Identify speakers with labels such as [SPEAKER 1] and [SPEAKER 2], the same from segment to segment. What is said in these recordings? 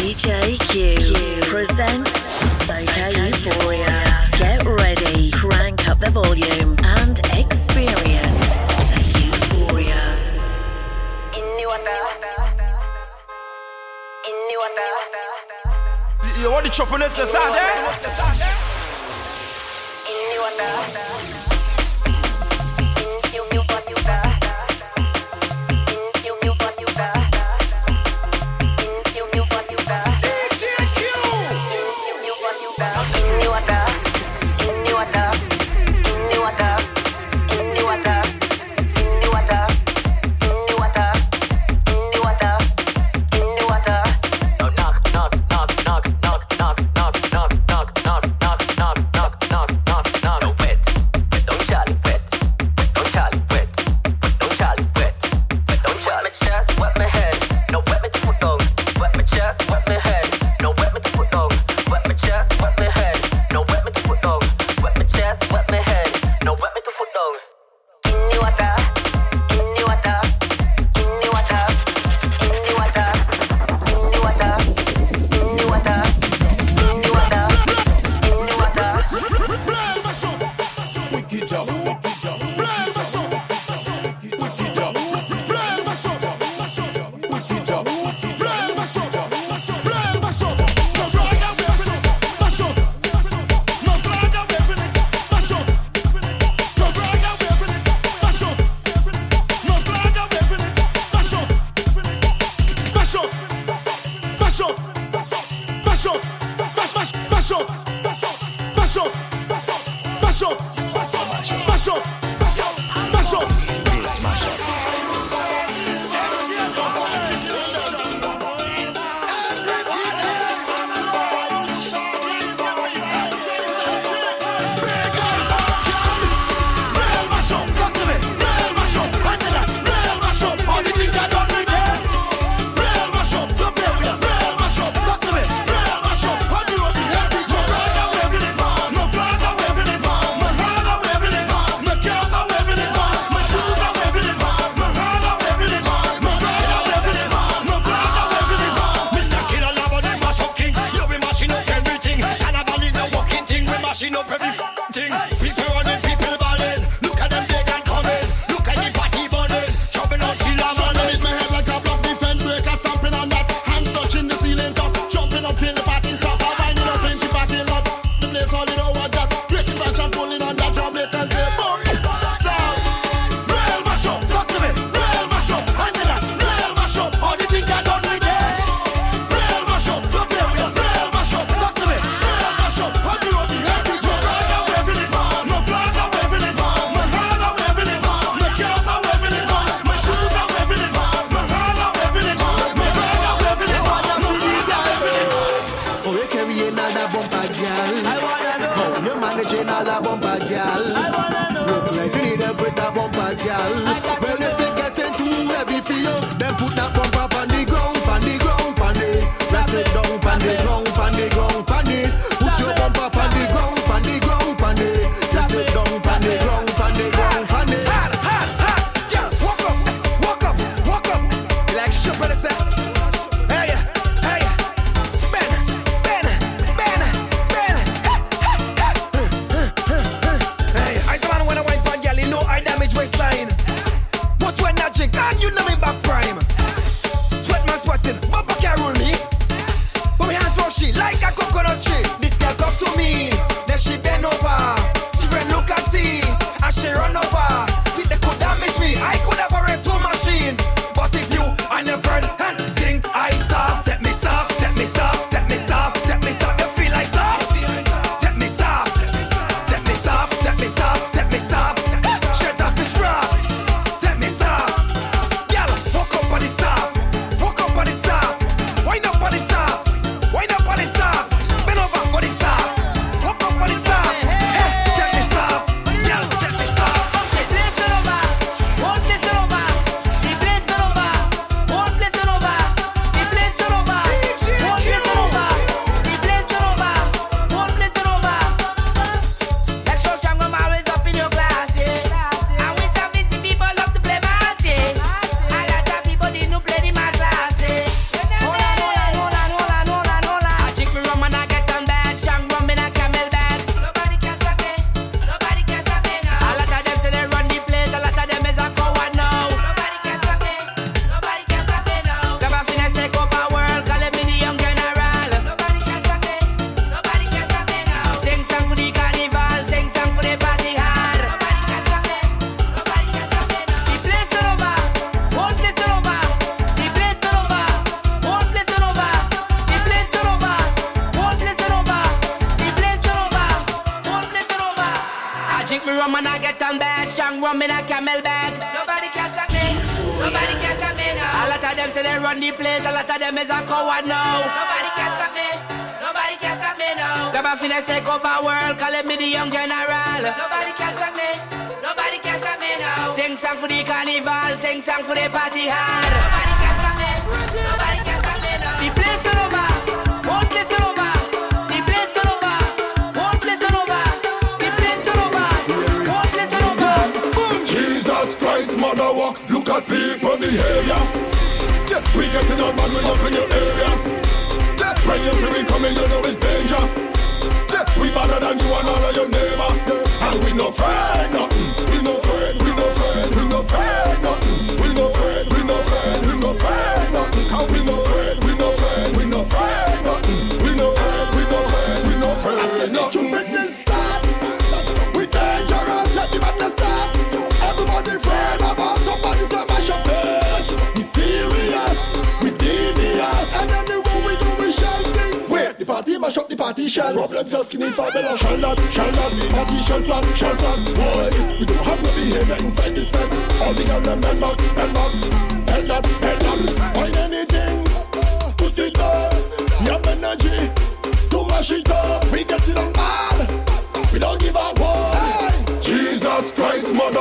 [SPEAKER 1] DJ Q presents Soca Euphoria. Get ready, crank up the volume, and experience Euphoria.
[SPEAKER 2] You want the choppiness,
[SPEAKER 3] sir?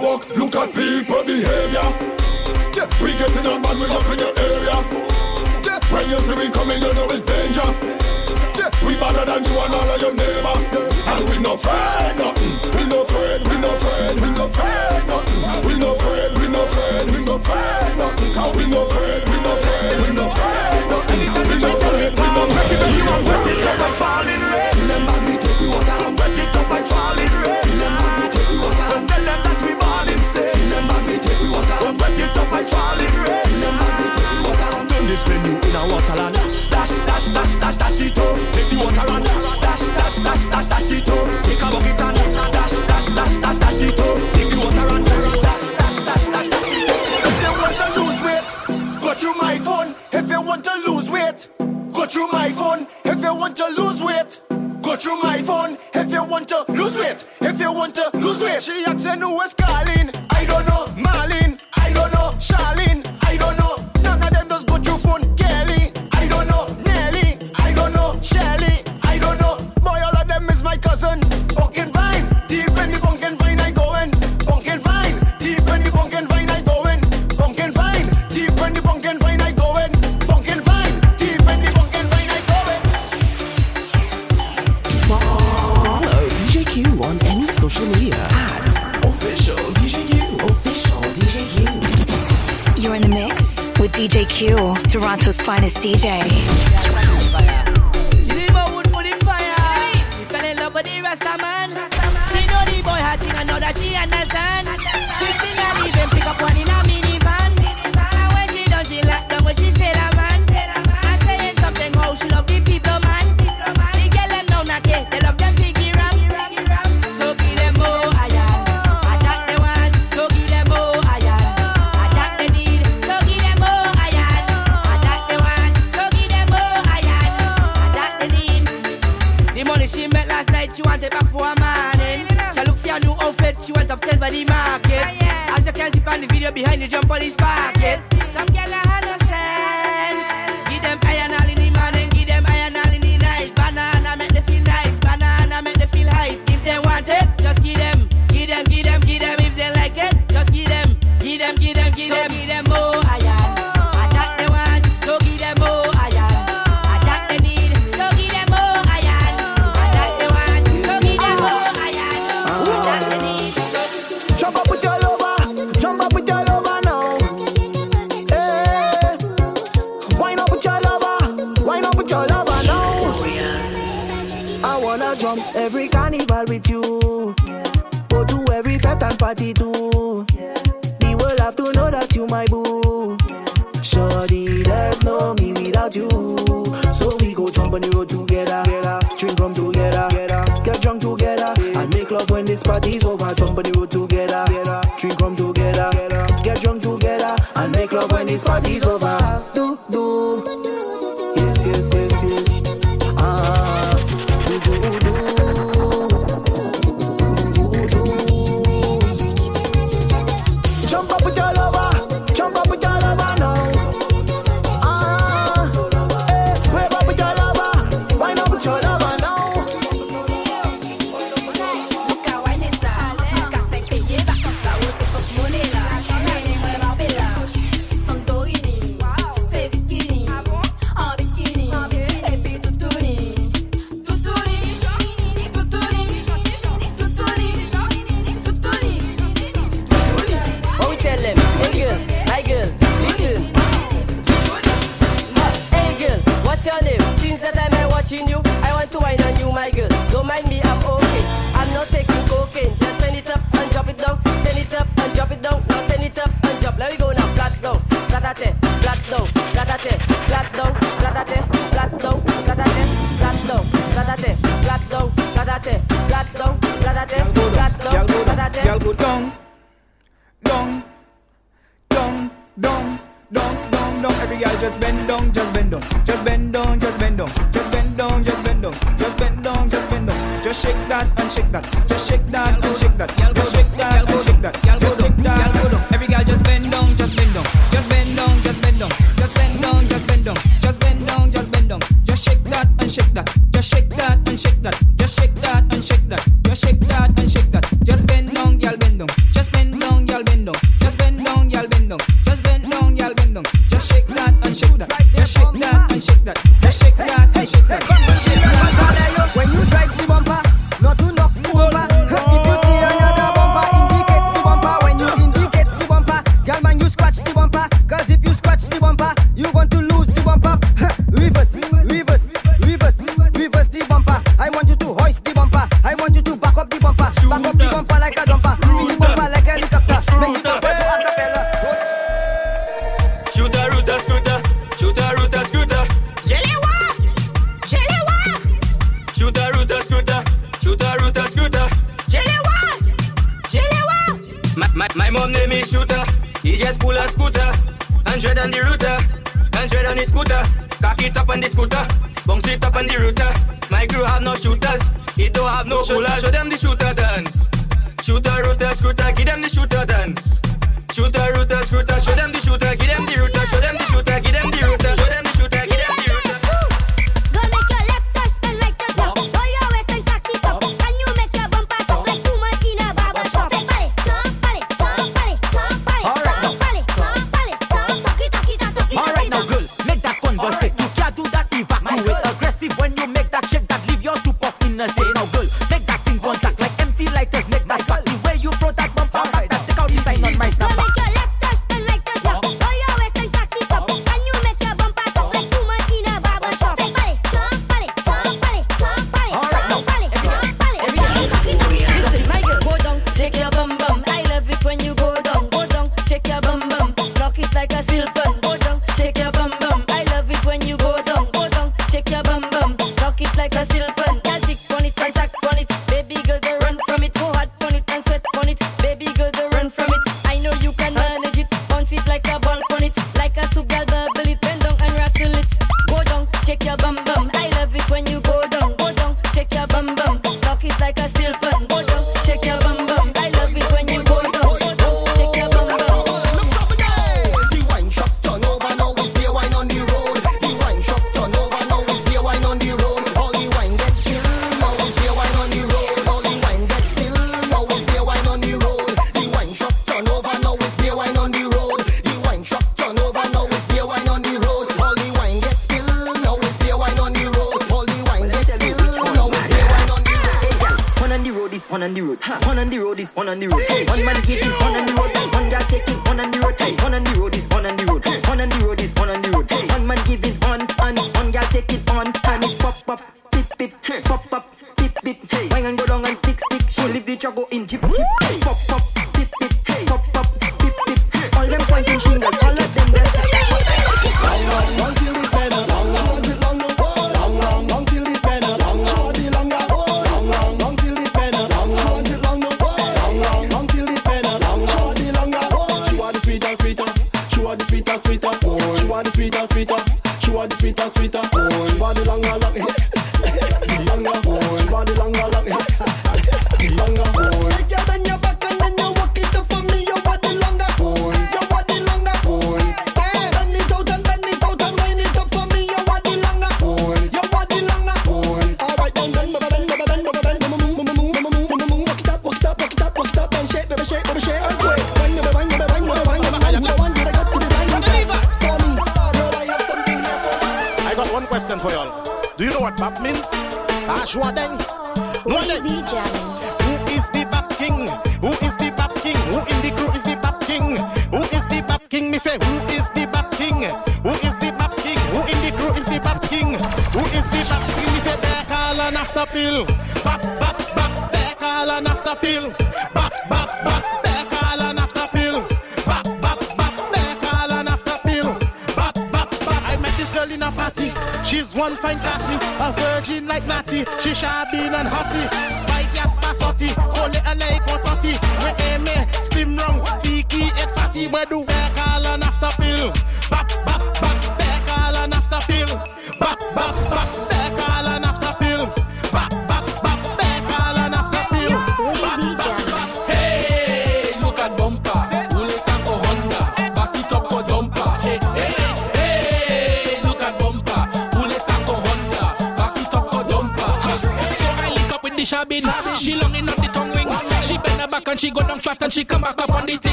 [SPEAKER 3] walk, look at people behavior. Yeah. We getting on bad, with up in your area. Yeah. When you see me coming, you know it's danger. Yeah. We better than you and all of your neighbor. Yeah. And we no afraid nothing. We no afraid, we no afraid, we no afraid nothing. We no afraid, we no afraid, we no afraid nothing. Cause we no afraid. this
[SPEAKER 4] menu in a waterland. Dash, dash, dash, dash, dash it up. Take the water and dash, dash, dash, dash, dash it up. Take a bucket and dash, dash, dash, dash, dash it up. Take the water and dash, dash, dash, dash, dash it up. If you want to lose weight, go through my phone. If you want to lose weight, go through my phone. If you want to lose weight. Go through my phone if you want to lose weight. If you want to lose weight, she asks you who is
[SPEAKER 5] Toronto's finest DJ.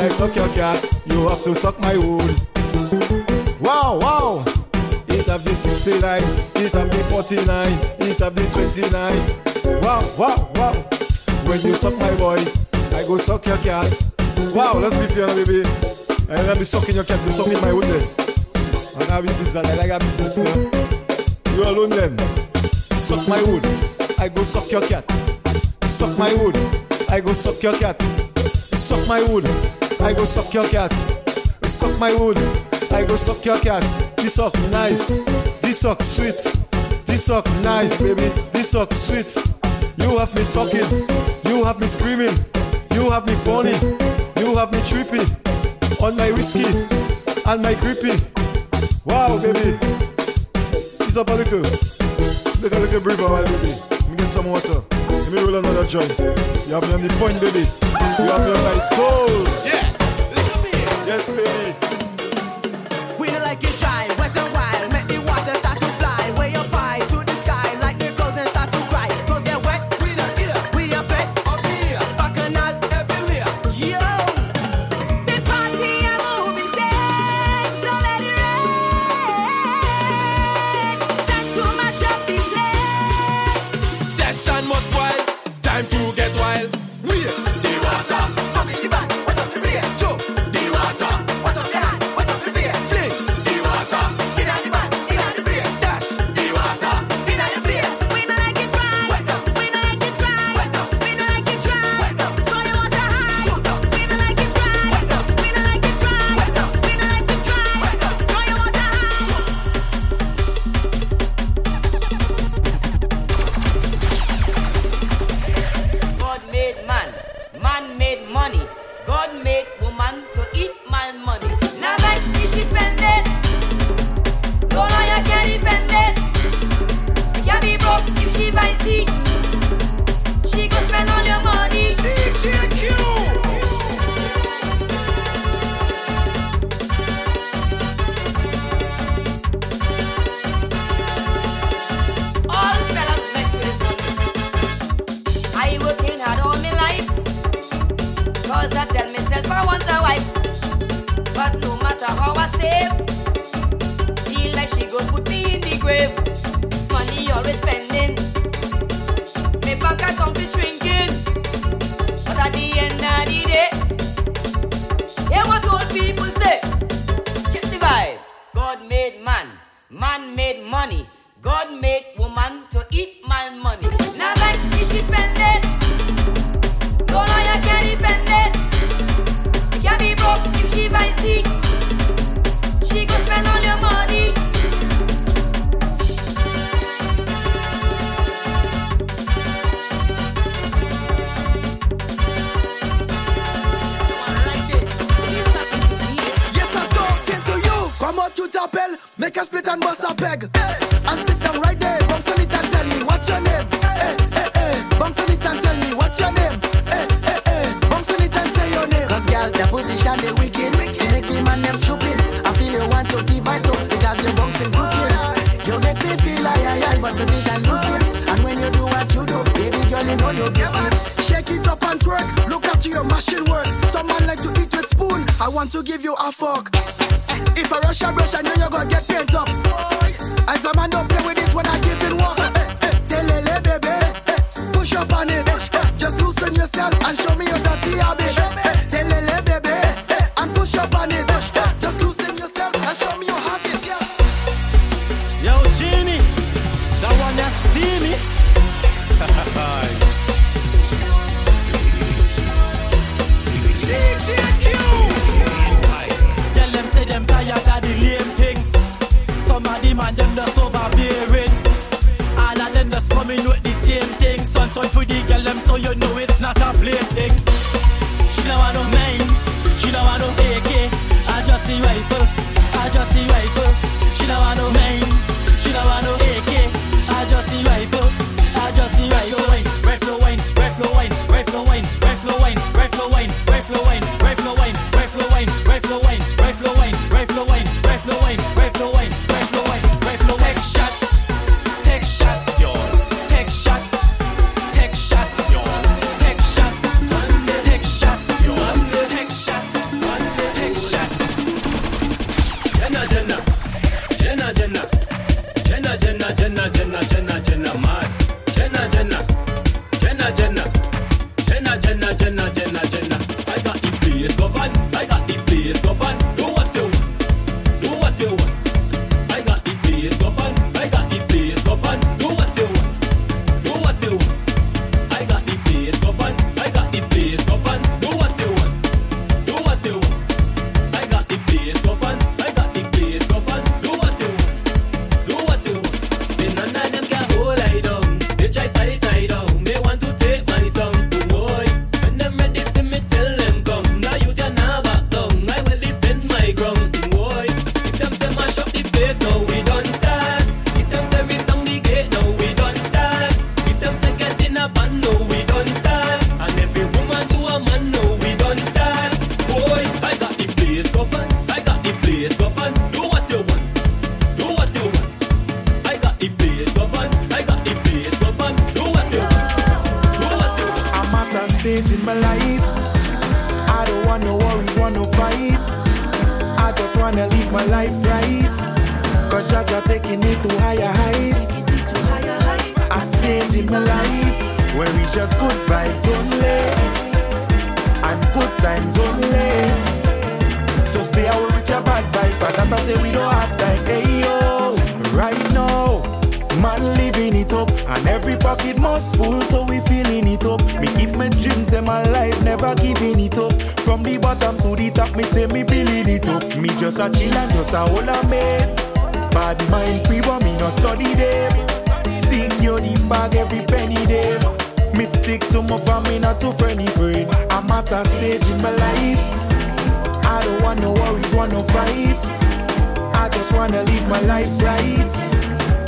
[SPEAKER 6] I
[SPEAKER 7] suck
[SPEAKER 6] your
[SPEAKER 8] cat, you
[SPEAKER 9] have to suck my wool. Wow, wow. It have the 69, it have the 49, it have the 29. Wow, wow, wow. When you suck my boy, I go suck your cat. Wow, let's be fair, baby. I gotta be sucking your cat, you sucking my wood then. I gotta be sister, I gotta be sister. You alone then. Suck my wood, I go suck your cat. Suck my wood, I go suck your cat. Suck my wood, I go suck your cat. Suck my wood, I go suck your cat. This suck nice, this suck sweet. This suck nice, baby. This suck sweet. You have me talking, you have me screaming, you have me funny, you have me trippy on my whiskey and my creepy. Wow, baby. Ease up a little. Take a little breather while, baby. Let me get some water. Let me roll another joint. You have me on the point, baby. You have me on my toes. Yeah. Yes, baby.
[SPEAKER 10] I, I, the
[SPEAKER 3] vision losing. And when you do what you do, baby girl, you know you're giving. Shake it up and twerk. Look after your machine works. Some man like to eat with spoon. I want to give you a fork. If I rush a brush, I know you're gonna get paint up. As a man, don't play with it when I give it one. So, eh, eh, telele, baby. eh, push up on it. just loosen yourself and show me your dirty habit.
[SPEAKER 11] You know it's not a plaything. She don't want no mains, she don't want no AK. I just see rifle, I just see rifle. She don't want no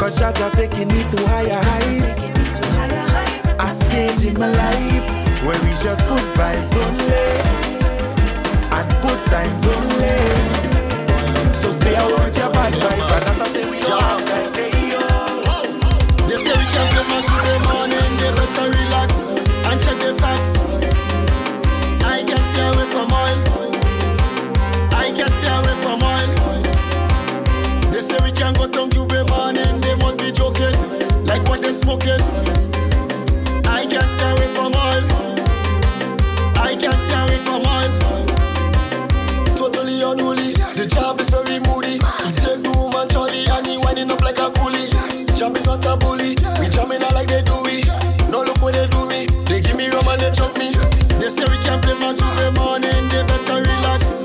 [SPEAKER 12] Cause Jaja taking me to higher heights. I stage in my life where we just good vibes only and good times only. So stay away with your bad vibe, and not say we don't have time. Hey, yo.
[SPEAKER 3] They say we can't come out in the morning, they better relax and check the facts. I can stay away from oil. they smoking. I can't stay away from all. I can't stay away from all. Totally unruly. The job is very moody. He take the woman jolly and he winding up like a coolie. Job is not a bully. We jamming out like they do we. No look what they do me. They give me rum and they chop me. They say we can't play match every morning. They better relax.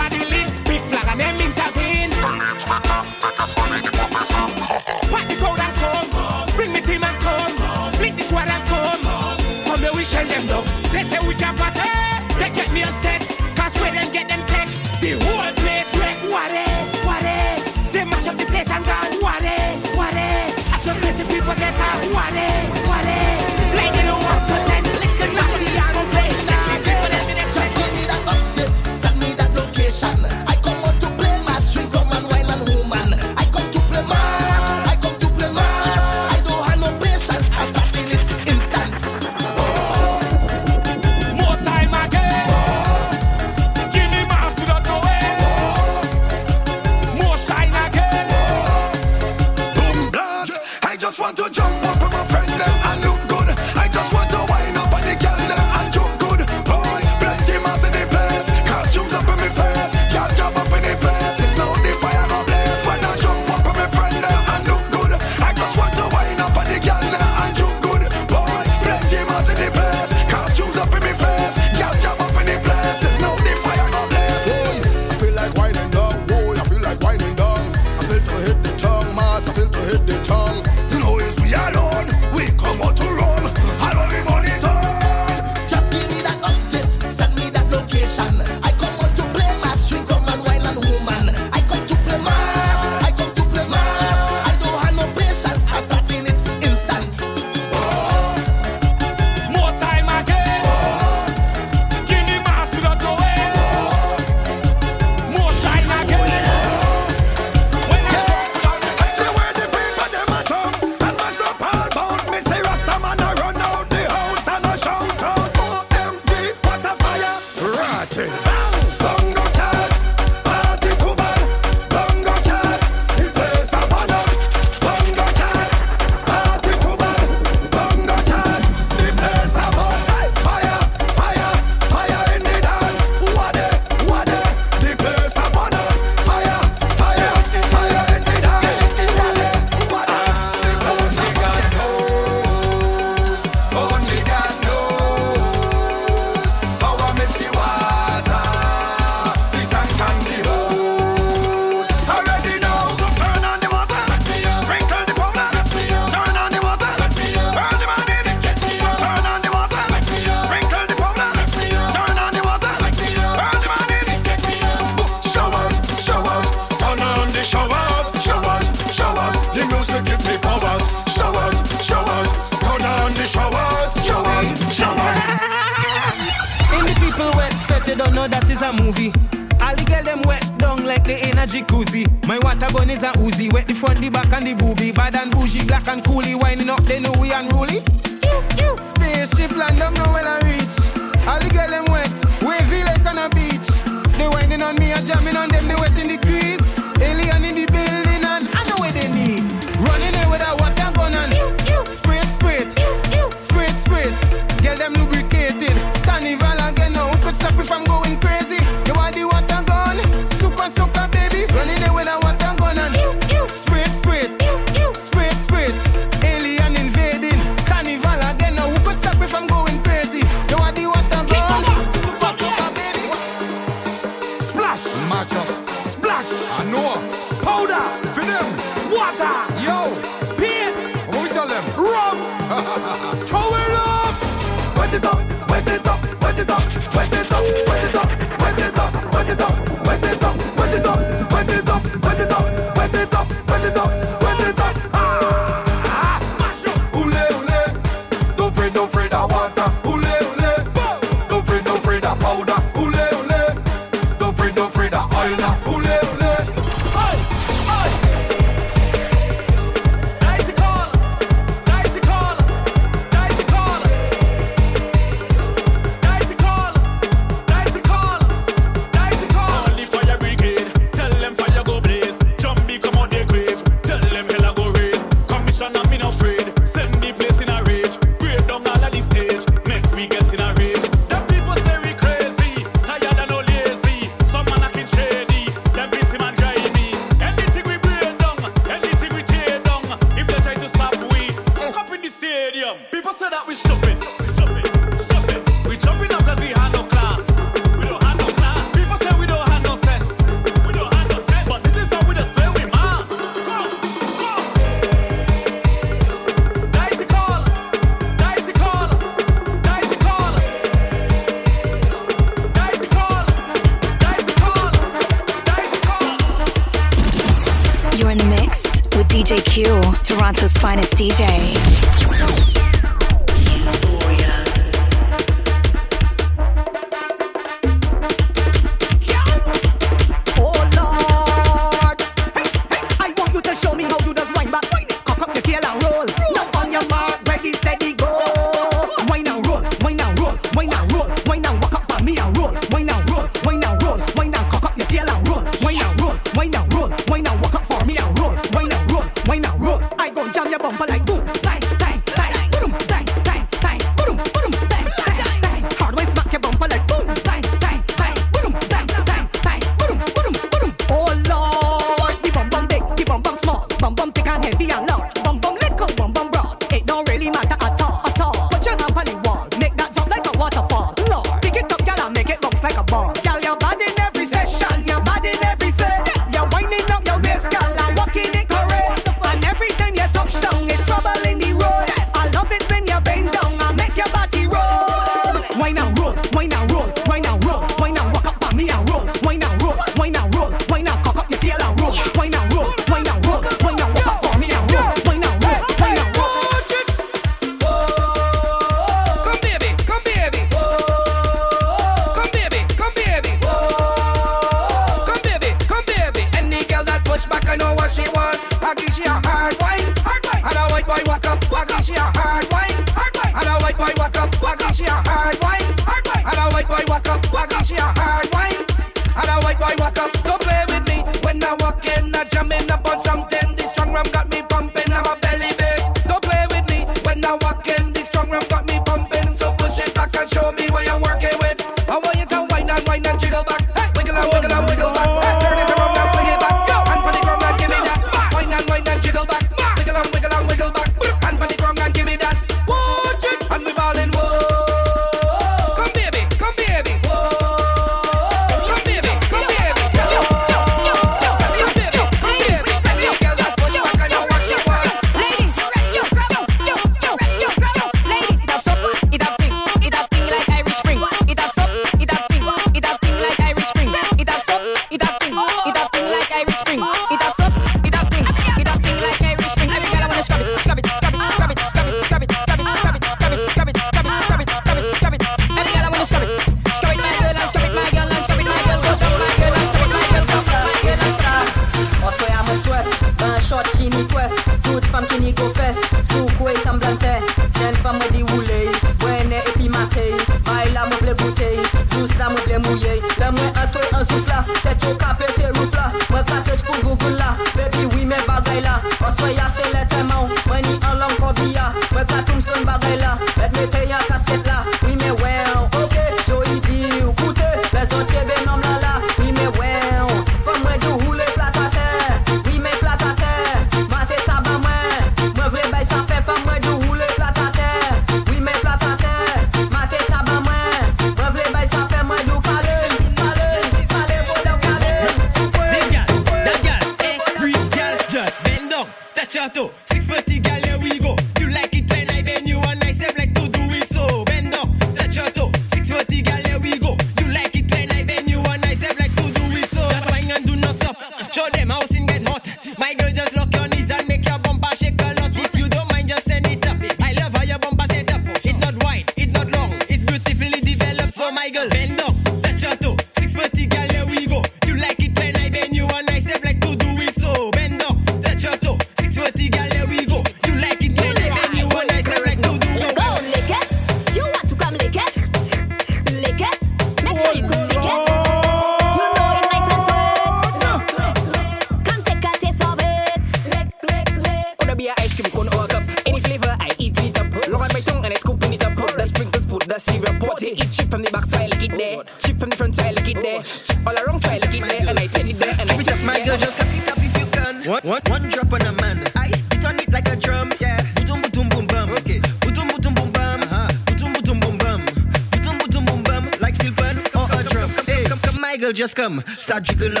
[SPEAKER 13] Start
[SPEAKER 14] jiggle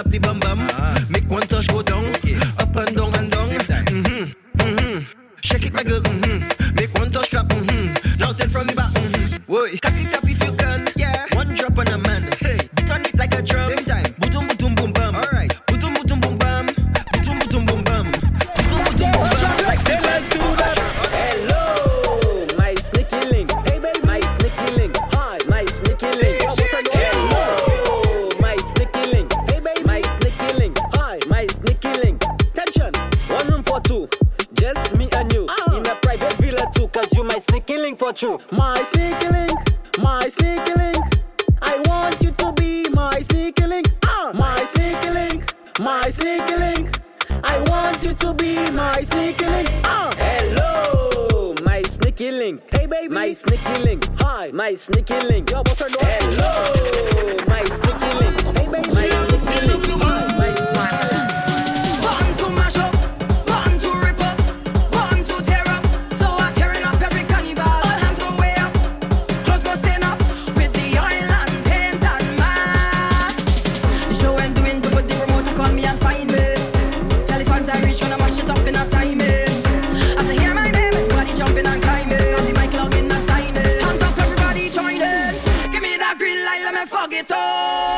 [SPEAKER 7] Volta!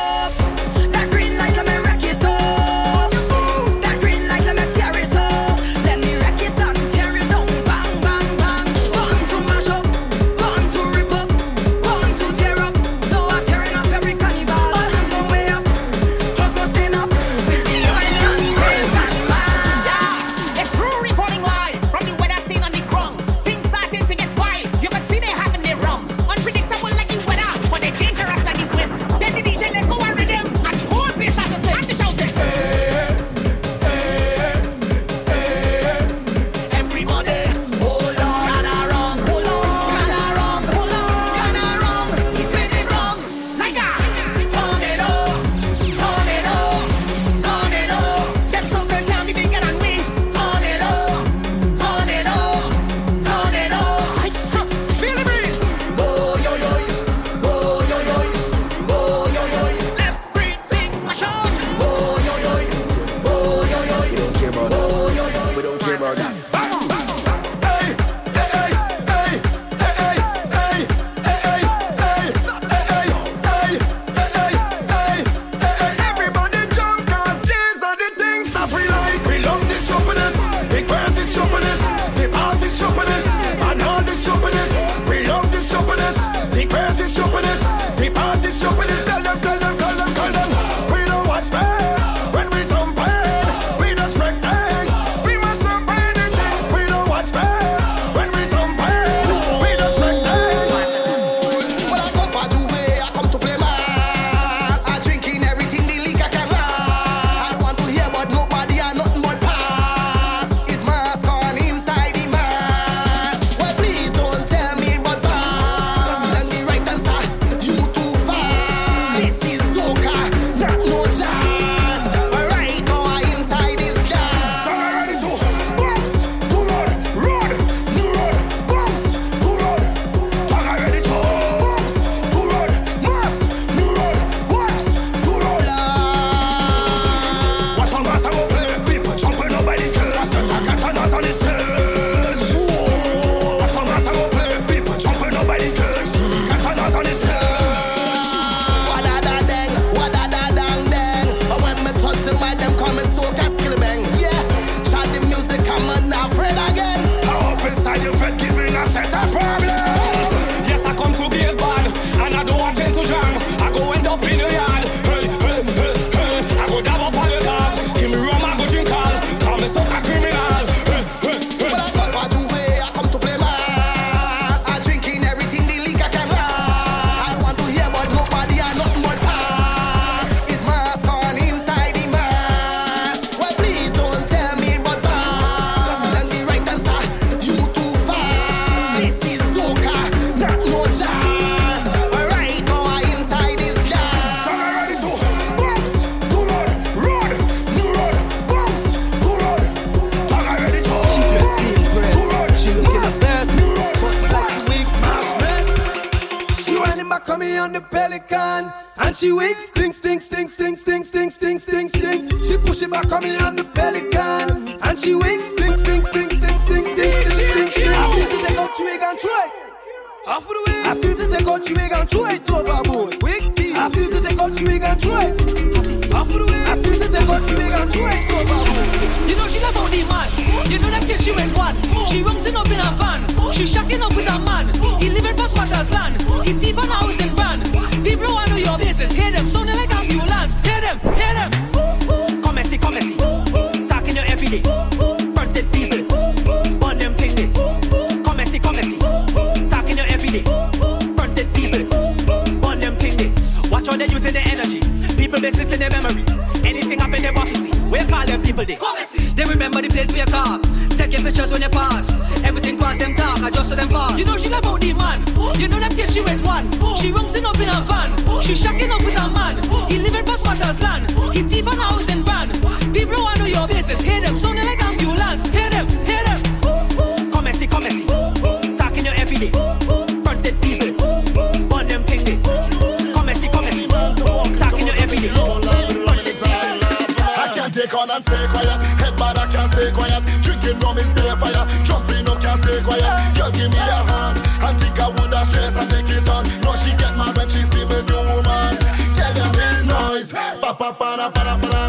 [SPEAKER 15] Pelican. And she wakes, stink, stink, stink, stink, stink, stink, stink, stink, stink. She push it back on me on the pelican. And she wakes, stink, stink, stink, stink, stink, stink, stink, stink, stink. I feel to take out your wig and throw it. Off the way. I feel to take out your wig and throw it overboard. Wig I feel to take out your wig and throw it. I feel to out your wig and throw it overboard.
[SPEAKER 16] You know she love all the man. You know that she went one. She rungs in up in a van. She shacking up with a man. He living past Waters land. He thief an house in brand. People wanna know your business. Hear them sounding like see. They plate for your car. Taking pictures when you pass. Everything cross them talk. I just to them fall. You know she love how the man. You know that kid she went one. She rungs in up in a van. She shacking up with a man. He living past Waters land. He thief an house in brand. People wanna know your business. Hear them sounding like ambulance. Hear them, hear them. Come and see, come and see. Talking you every day. Fronted people. Burn them thing day. Come and see, come and see. Talking you every day.
[SPEAKER 17] I can't take on and stay quiet. I can't stay quiet. Drinking rum is bare fire. Jumping up, can't stay quiet. Girl, give me a hand. And think I would have stress and take it on. No, she get mad when she see me do woman. Tell them it's noise. Pa pa pa na pa pa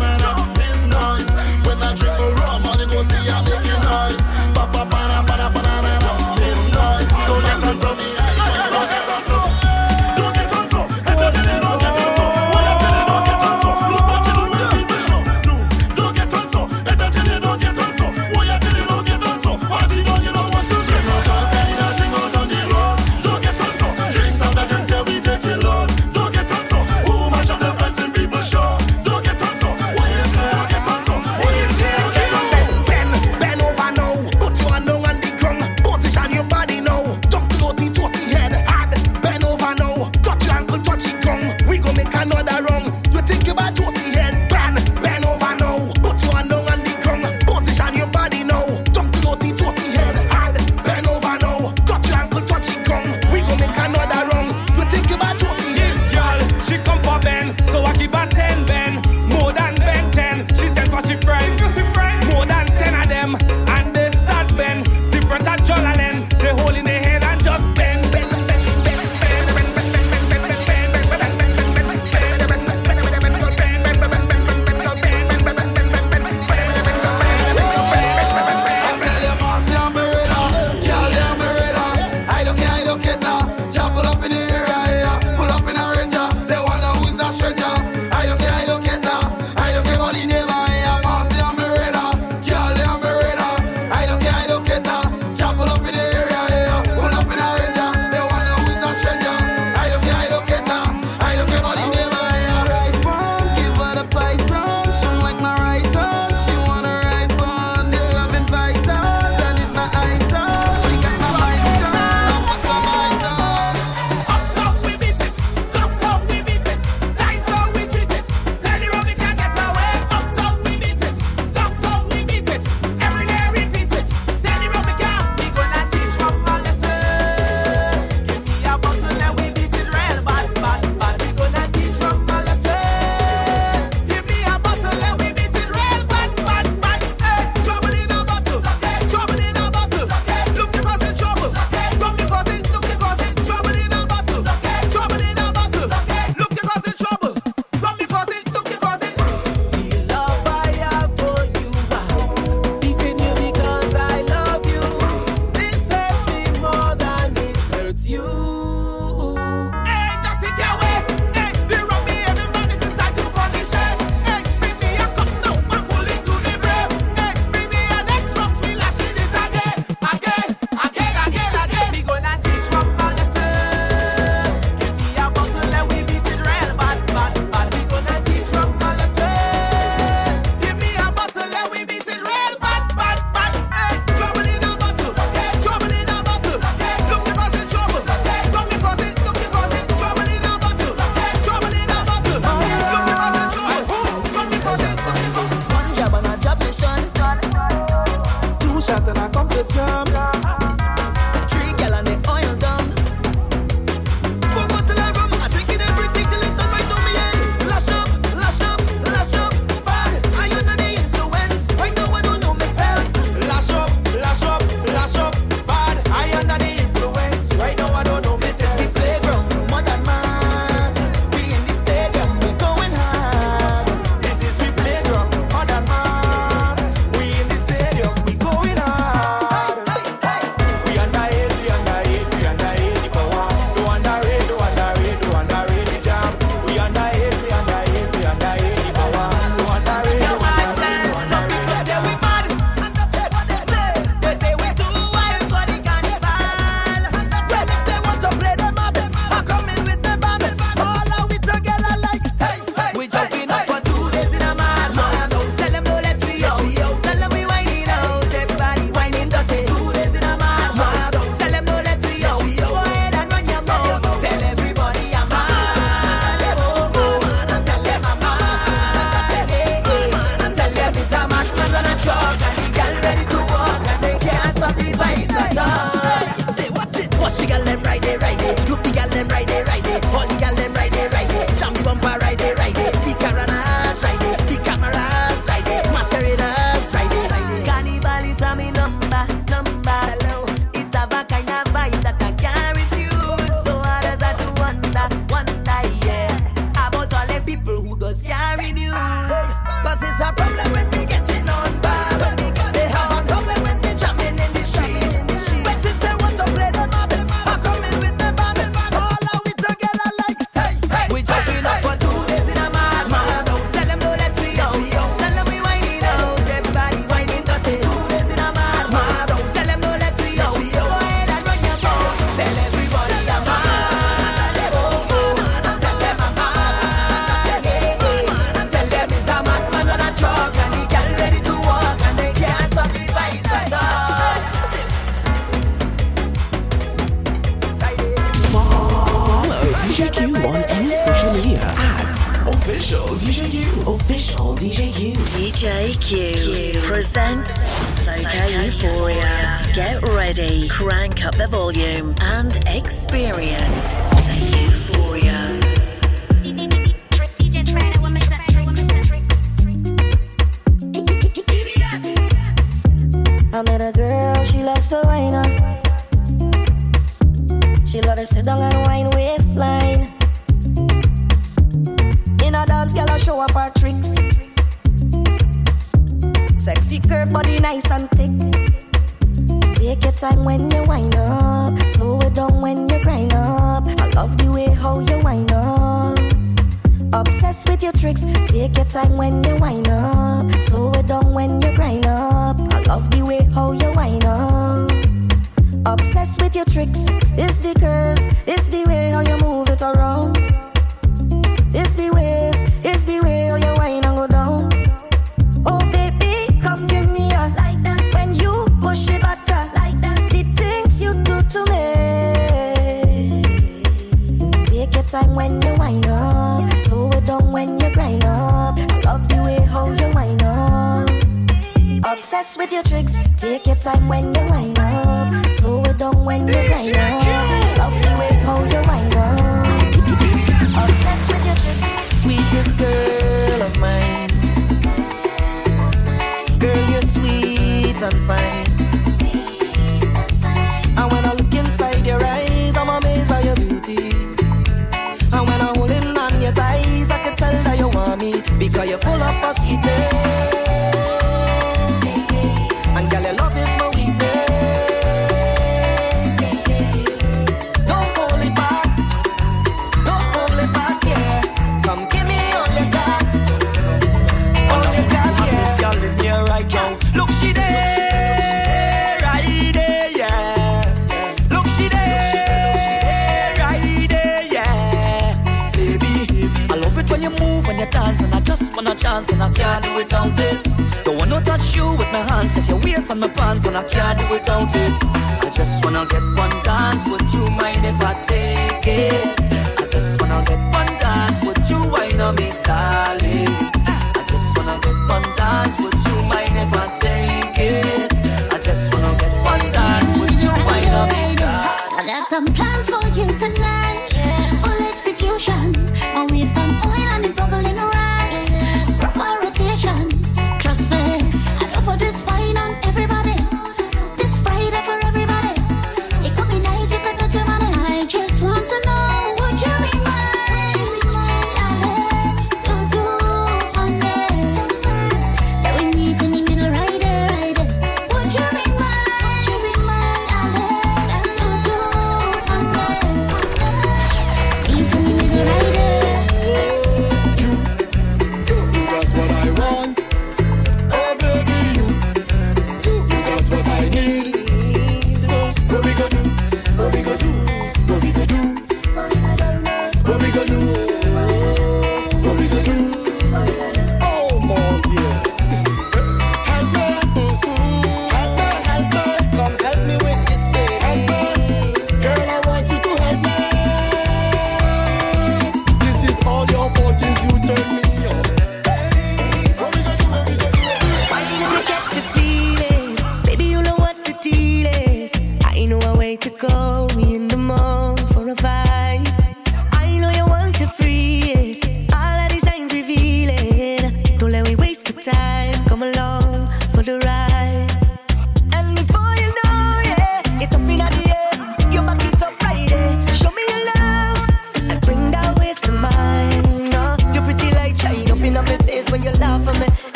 [SPEAKER 5] presents Soca Euphoria. Get ready, crank up the volume, and experience the euphoria.
[SPEAKER 18] I met a girl, she loves to wine. She loves to sit down and time when you wind up. Slow it down when you grind up. I love the way how you wind up. Obsessed with your tricks. Take your time when you wind
[SPEAKER 19] up.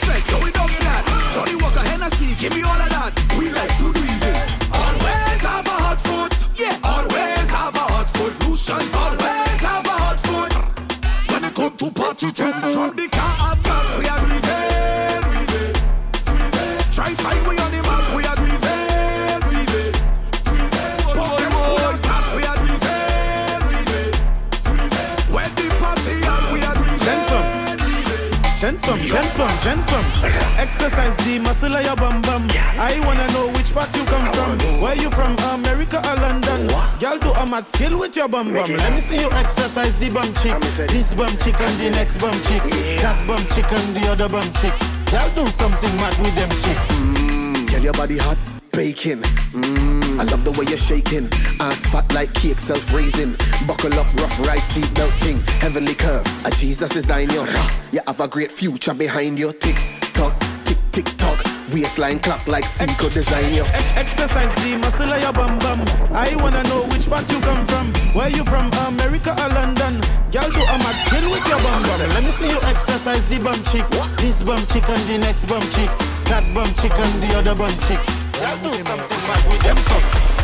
[SPEAKER 19] The
[SPEAKER 4] road, on the
[SPEAKER 15] fence, yo, we dog in that. Johnnie Walker, Hennessy, give me all that. The
[SPEAKER 20] your bum bum. I wanna know which part you come from. Where you from, America or London? Girl, do a mad skill with your bum bum. Let me see you exercise the bum chick. This bum chick and the next bum chick. That bum chick and the other bum chick. Girl, do something mad with them chicks.
[SPEAKER 21] Mm, girl, your body hot, baking. Mm, I love the way you're shaking. Ass fat like cake, self-raising. Buckle up, rough ride, seat belting. Heavenly curves, a Jesus design you. You have a great future behind you. Tick tock, tick tock. Waistline clap like Seiko design you.
[SPEAKER 20] Exercise the muscle of your bum bum. I wanna know which part you come from. Where you from, America or London? Girl, do a mad skill with your bum bum. Let me see you exercise the bum chick. This bum chick and the next bum chick. That bum chick and the other bum chick. Girl, do something mad with them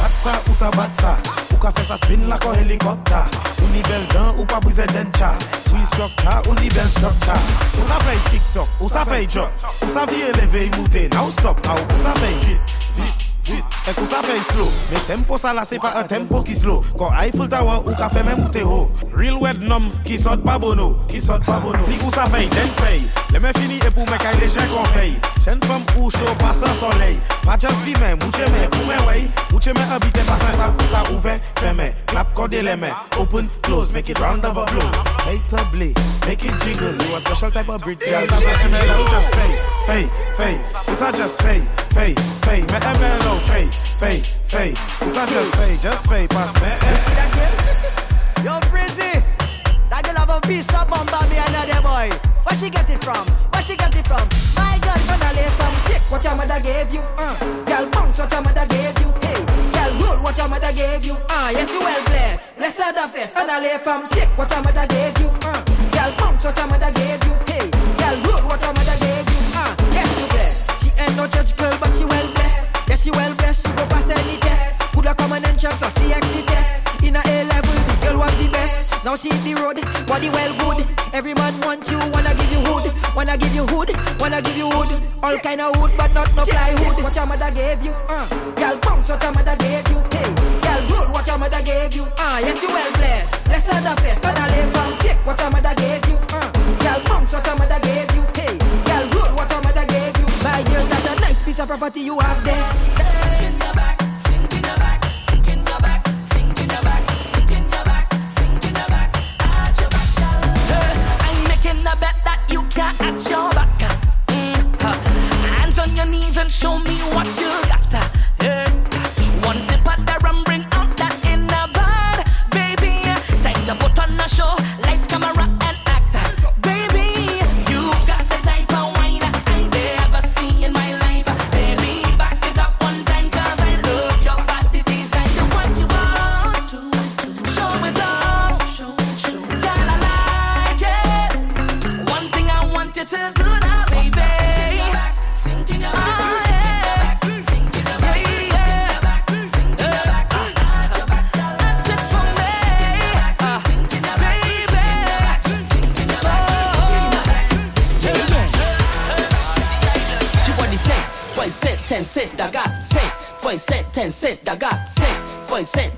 [SPEAKER 20] Pat
[SPEAKER 12] sa ou sa bat sa Ou ka fe sa spin la kon helikopta. Ou ni bel dan ou pa brize den cha Ou instructa ou ni bel structa Ou sa fey tiktok, ou sa fey jok Ou sa vi eleve yi mouten, nou stop nou Ou. Sa fey hit vit, vit Ek ou sa fè slow. Me tempo sa la se pa un tempo ki slow. Kon Eiffel Tower ou ka fè men moute ho. Real wed nom ki sot pa bono Ki sot pa bono. Si ou sa fè, den fè Le men fini e pou me kay le jen kon fè Chen fèm ou show pa san soleil Pa just di men, mouche men pou men wey. Mouche men habite pa san sa pou sa ouve Feme, clap kode le men Open, close, make it round of applause Make the blade, make it jiggle. You a special type of breed Girl, sa fey, fey, fey Ou sa just fey, fade, fade, my MLO, oh, fade, fade, fade. It's not just fade, just fade, past me.
[SPEAKER 22] Yo, Frizzy, that girl have a
[SPEAKER 23] piece of bomb me another boy. Where she get it from? Where she get it from? My girl gonna lay some shit. What your mother gave you? Uh, girl bounce what your mother gave you. Hey, girl roll what your mother gave you. Ah, yes you well blessed. Let's have the fest. Gonna lay from shit. What your mother gave you? Uh, girl pumps what your mother gave you. Hey. Church girl, but she well blessed. Yeah, she well blessed. She go pass any test. Coulda come and entrance or CXC test. In a A level, the girl was the best. Now she the road, body well good. Every man want you, wanna give you hood, wanna give you hood, wanna give you hood. All kind of hood, but not no plywood. What your mother gave you, uh? Girl, bounce what your mother gave you, hey. Girl, good what your mother gave you, ah. Uh. Yes, you well blessed. Let's have the fest, gotta live on. Shake what your mother gave you, uh? Girl, bounce what your mother gave you. piece of property you have there.
[SPEAKER 24] your back. Mm-hmm. Hands on your knees and show me what you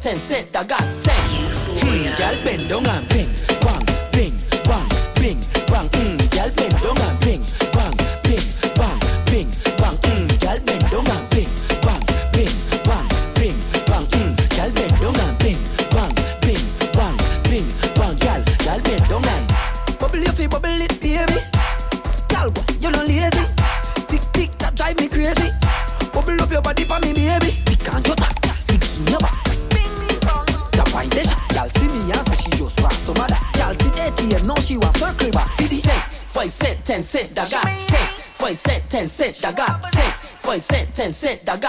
[SPEAKER 24] 10 cent. I
[SPEAKER 25] got And
[SPEAKER 4] said that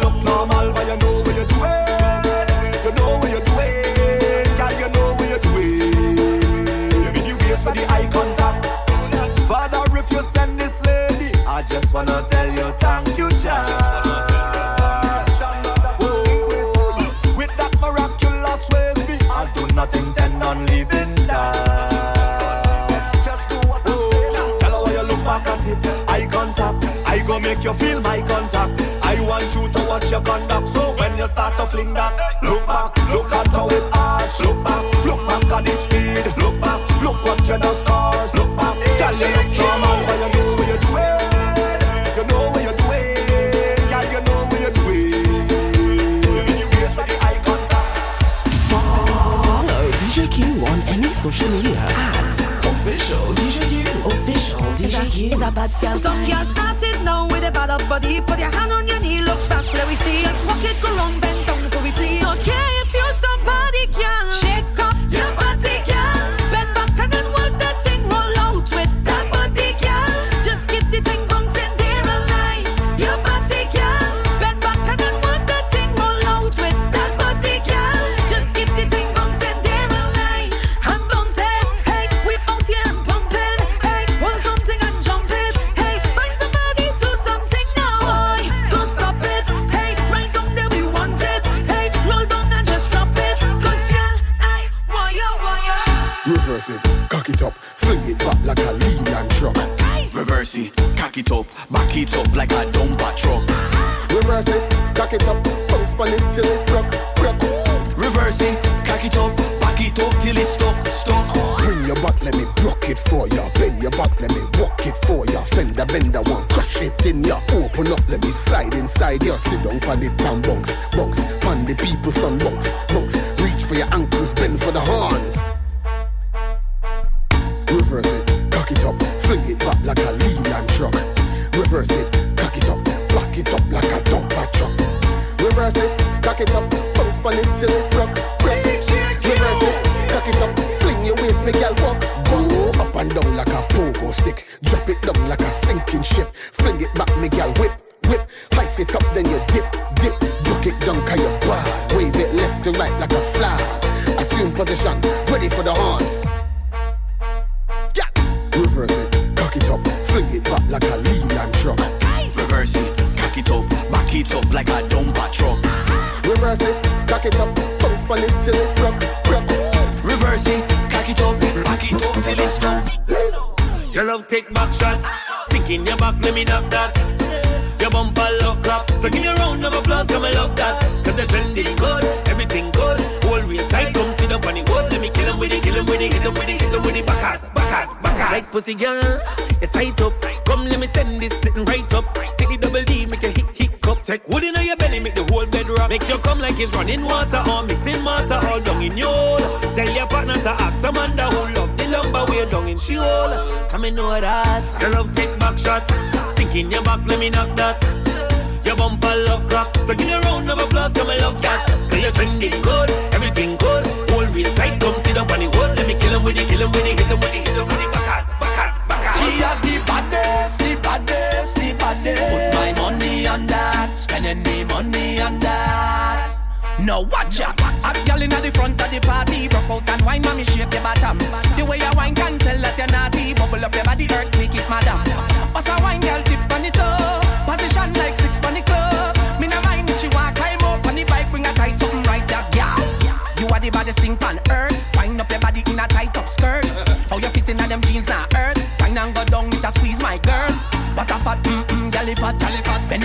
[SPEAKER 4] look normal, but you know what you're doing. You know what you're doing, girl. You know what you're doing. The eye contact. Father, if you send this lady, I just wanna tell you thank you, child. Oh, that. Just do I say. Tell her why you look back at it. Eye contact. I go make you feel my watch your conduct. So when you start to fling that, look back, look at how it arch. Look back, look back at the speed. Look back, look what you just caused. Look back, girl, you look normal when you know what you're doing. You know what you're doing, girl, you know what you're doing. You face with the eye contact.
[SPEAKER 26] Follow DJ Q on any social media at official DJ Q. Official DJ Q.
[SPEAKER 27] is a, bad girl. Some girls started now with a bad body. Put your hand on the
[SPEAKER 25] wrong defending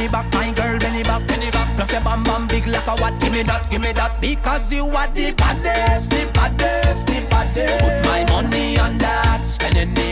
[SPEAKER 25] belly back,
[SPEAKER 24] my girl belly back, belly back. Plus your bam bam big like a what? Give me that, give me that. Because you are the baddest, the baddest, the baddest. Put my money on that, spending
[SPEAKER 20] it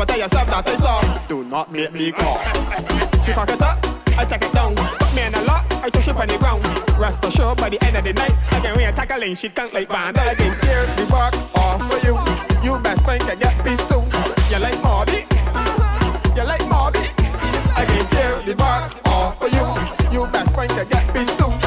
[SPEAKER 20] but
[SPEAKER 28] tell yourself that it's all. Do not make me call. She cock it up, I take it down. Put me in a lot, I touch it on the ground. Rest assured by the end of the night, I can win wear tackling, she can't like Van I can tear the bark off for you. You best friend can get peace too. You like Marby? You like Marby? I can tear the bark off for you. You best friend can get peace too.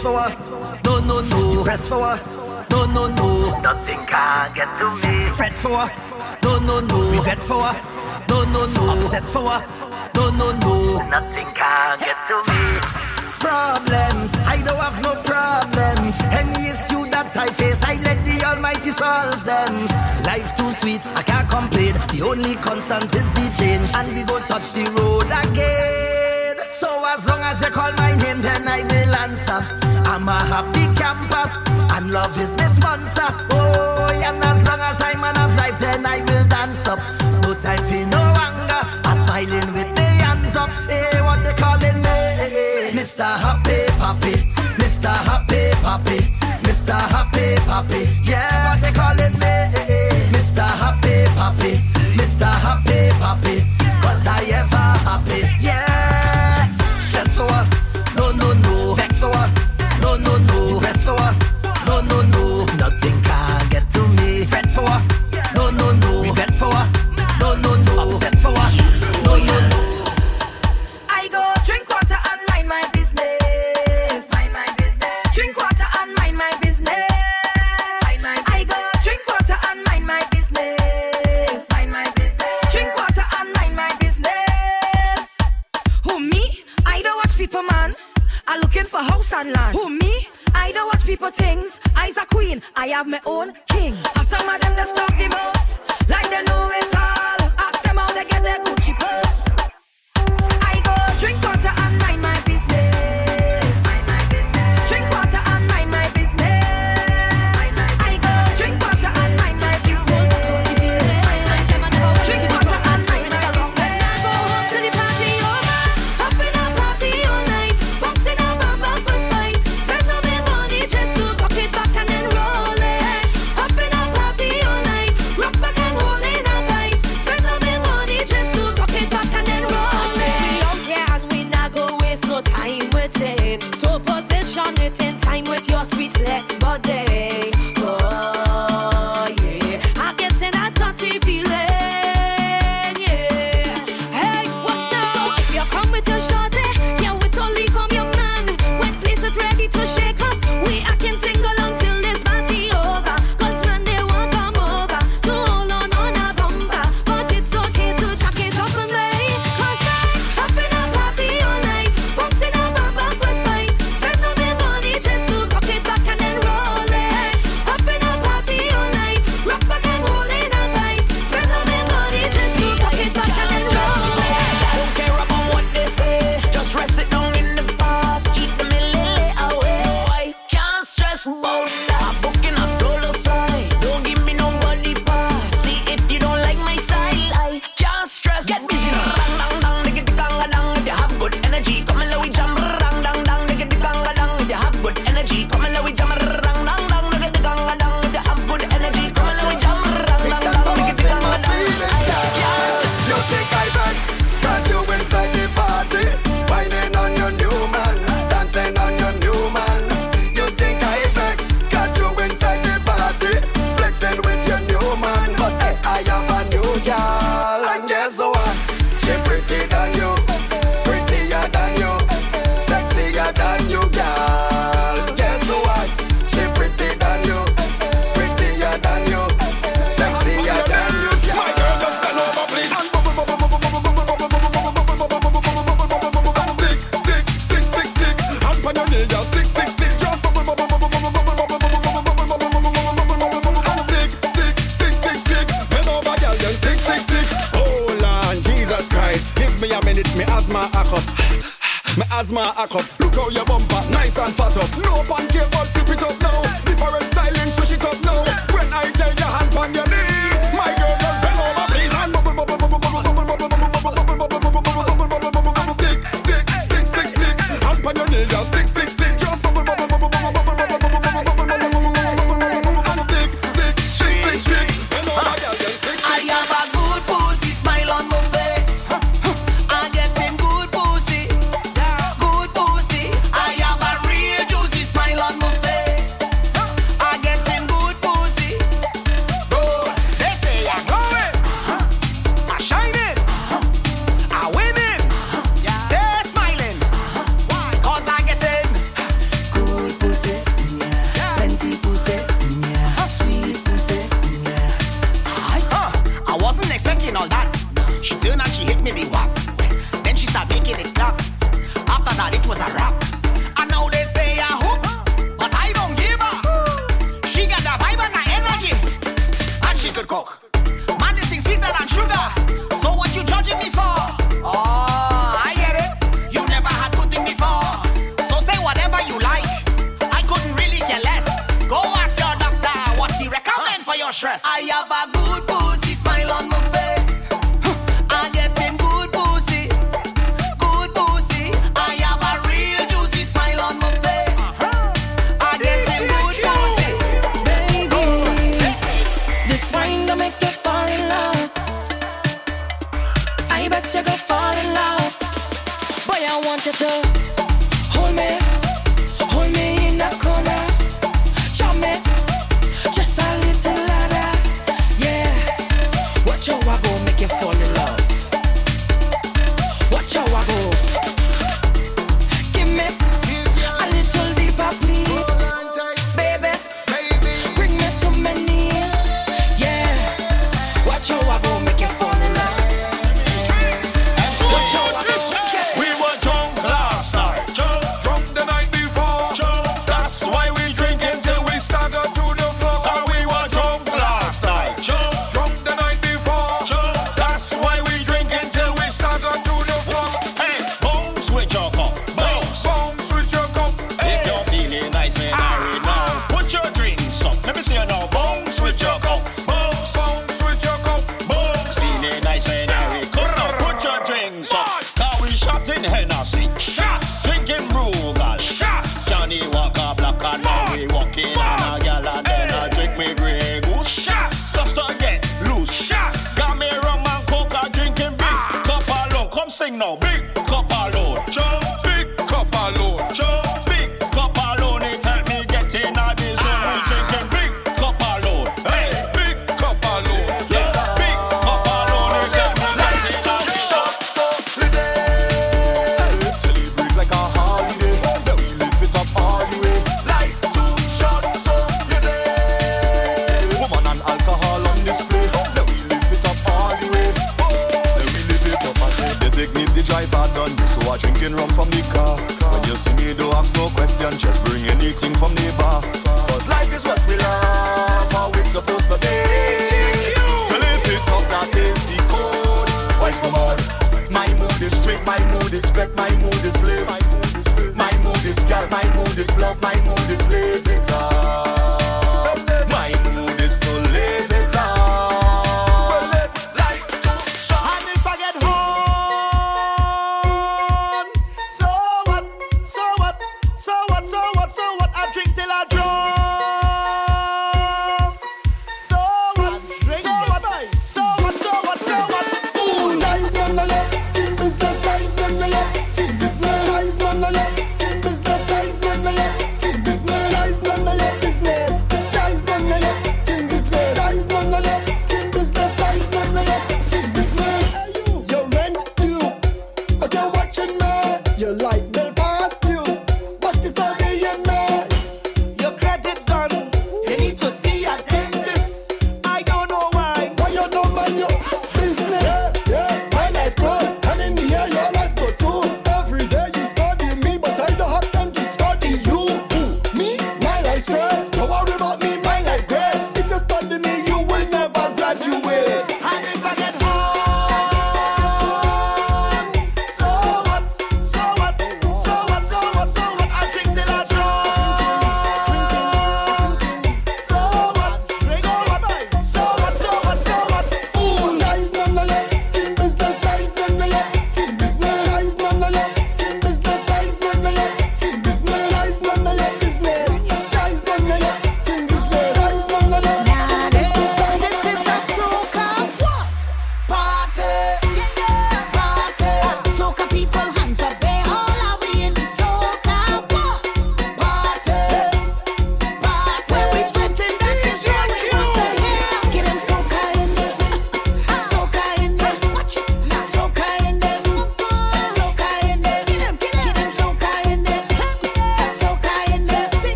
[SPEAKER 20] X for what? No, no, no. Press for what? No, no, no. Nothing can get to me. Fret for what? No, no, no. Regret for what? No, no, no. Upset for what? No, no, no. Nothing can get to me. Problems. I don't have no problems. Any issue that I face, I let the Almighty solve them. Life too sweet, I can't complain. The only constant is the change, and we go touch the road again. So as long as they call my name, then I will answer. I'm a happy camper, and love is my sponsor. Oh, and as long as I'm man of life, then I will dance up. No time for no anger, I'm smiling with the hands up. Hey, what they calling me? Mr. Happy Poppy, Mr. Happy Poppy, Mr. Happy Poppy, yeah.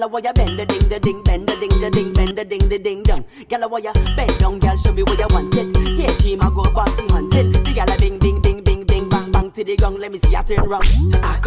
[SPEAKER 25] Gyal, why you
[SPEAKER 29] bend the
[SPEAKER 12] ding, the ding, bend the ding, the ding, bend the ding, the ding, dong. Gyal, why you bend down, gyal, show me where you want it. Yeah, she my go bossy, hunt it. The gyal, bing, bing, bing, bing, bing, bang, bang to the gong. Let me see her turn round. I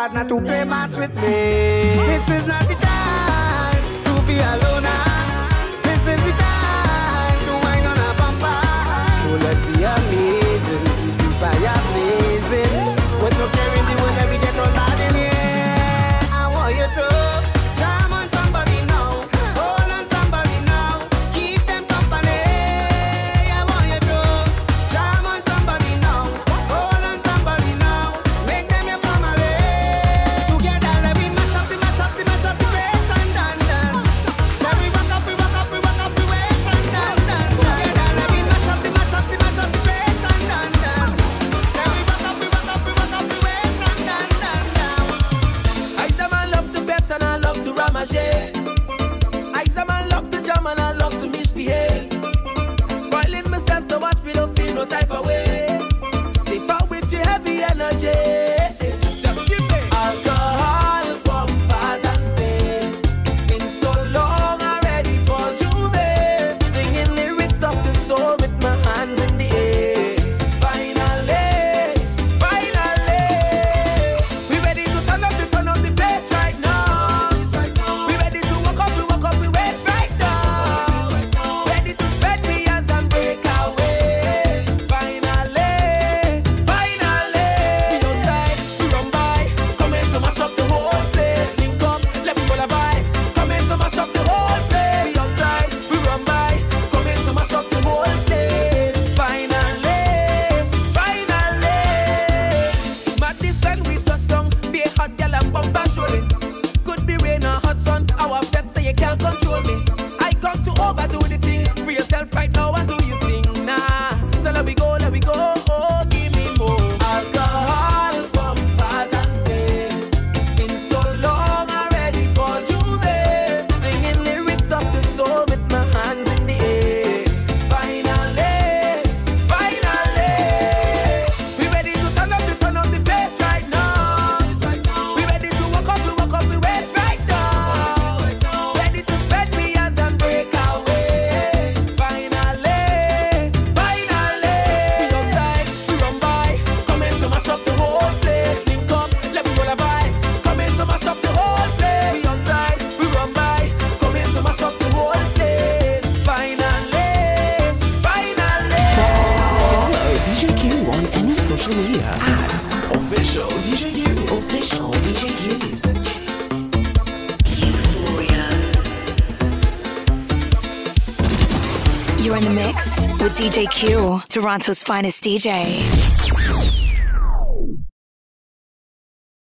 [SPEAKER 30] partner to play mass with me. This is not
[SPEAKER 18] DJ Q, Toronto's finest DJ.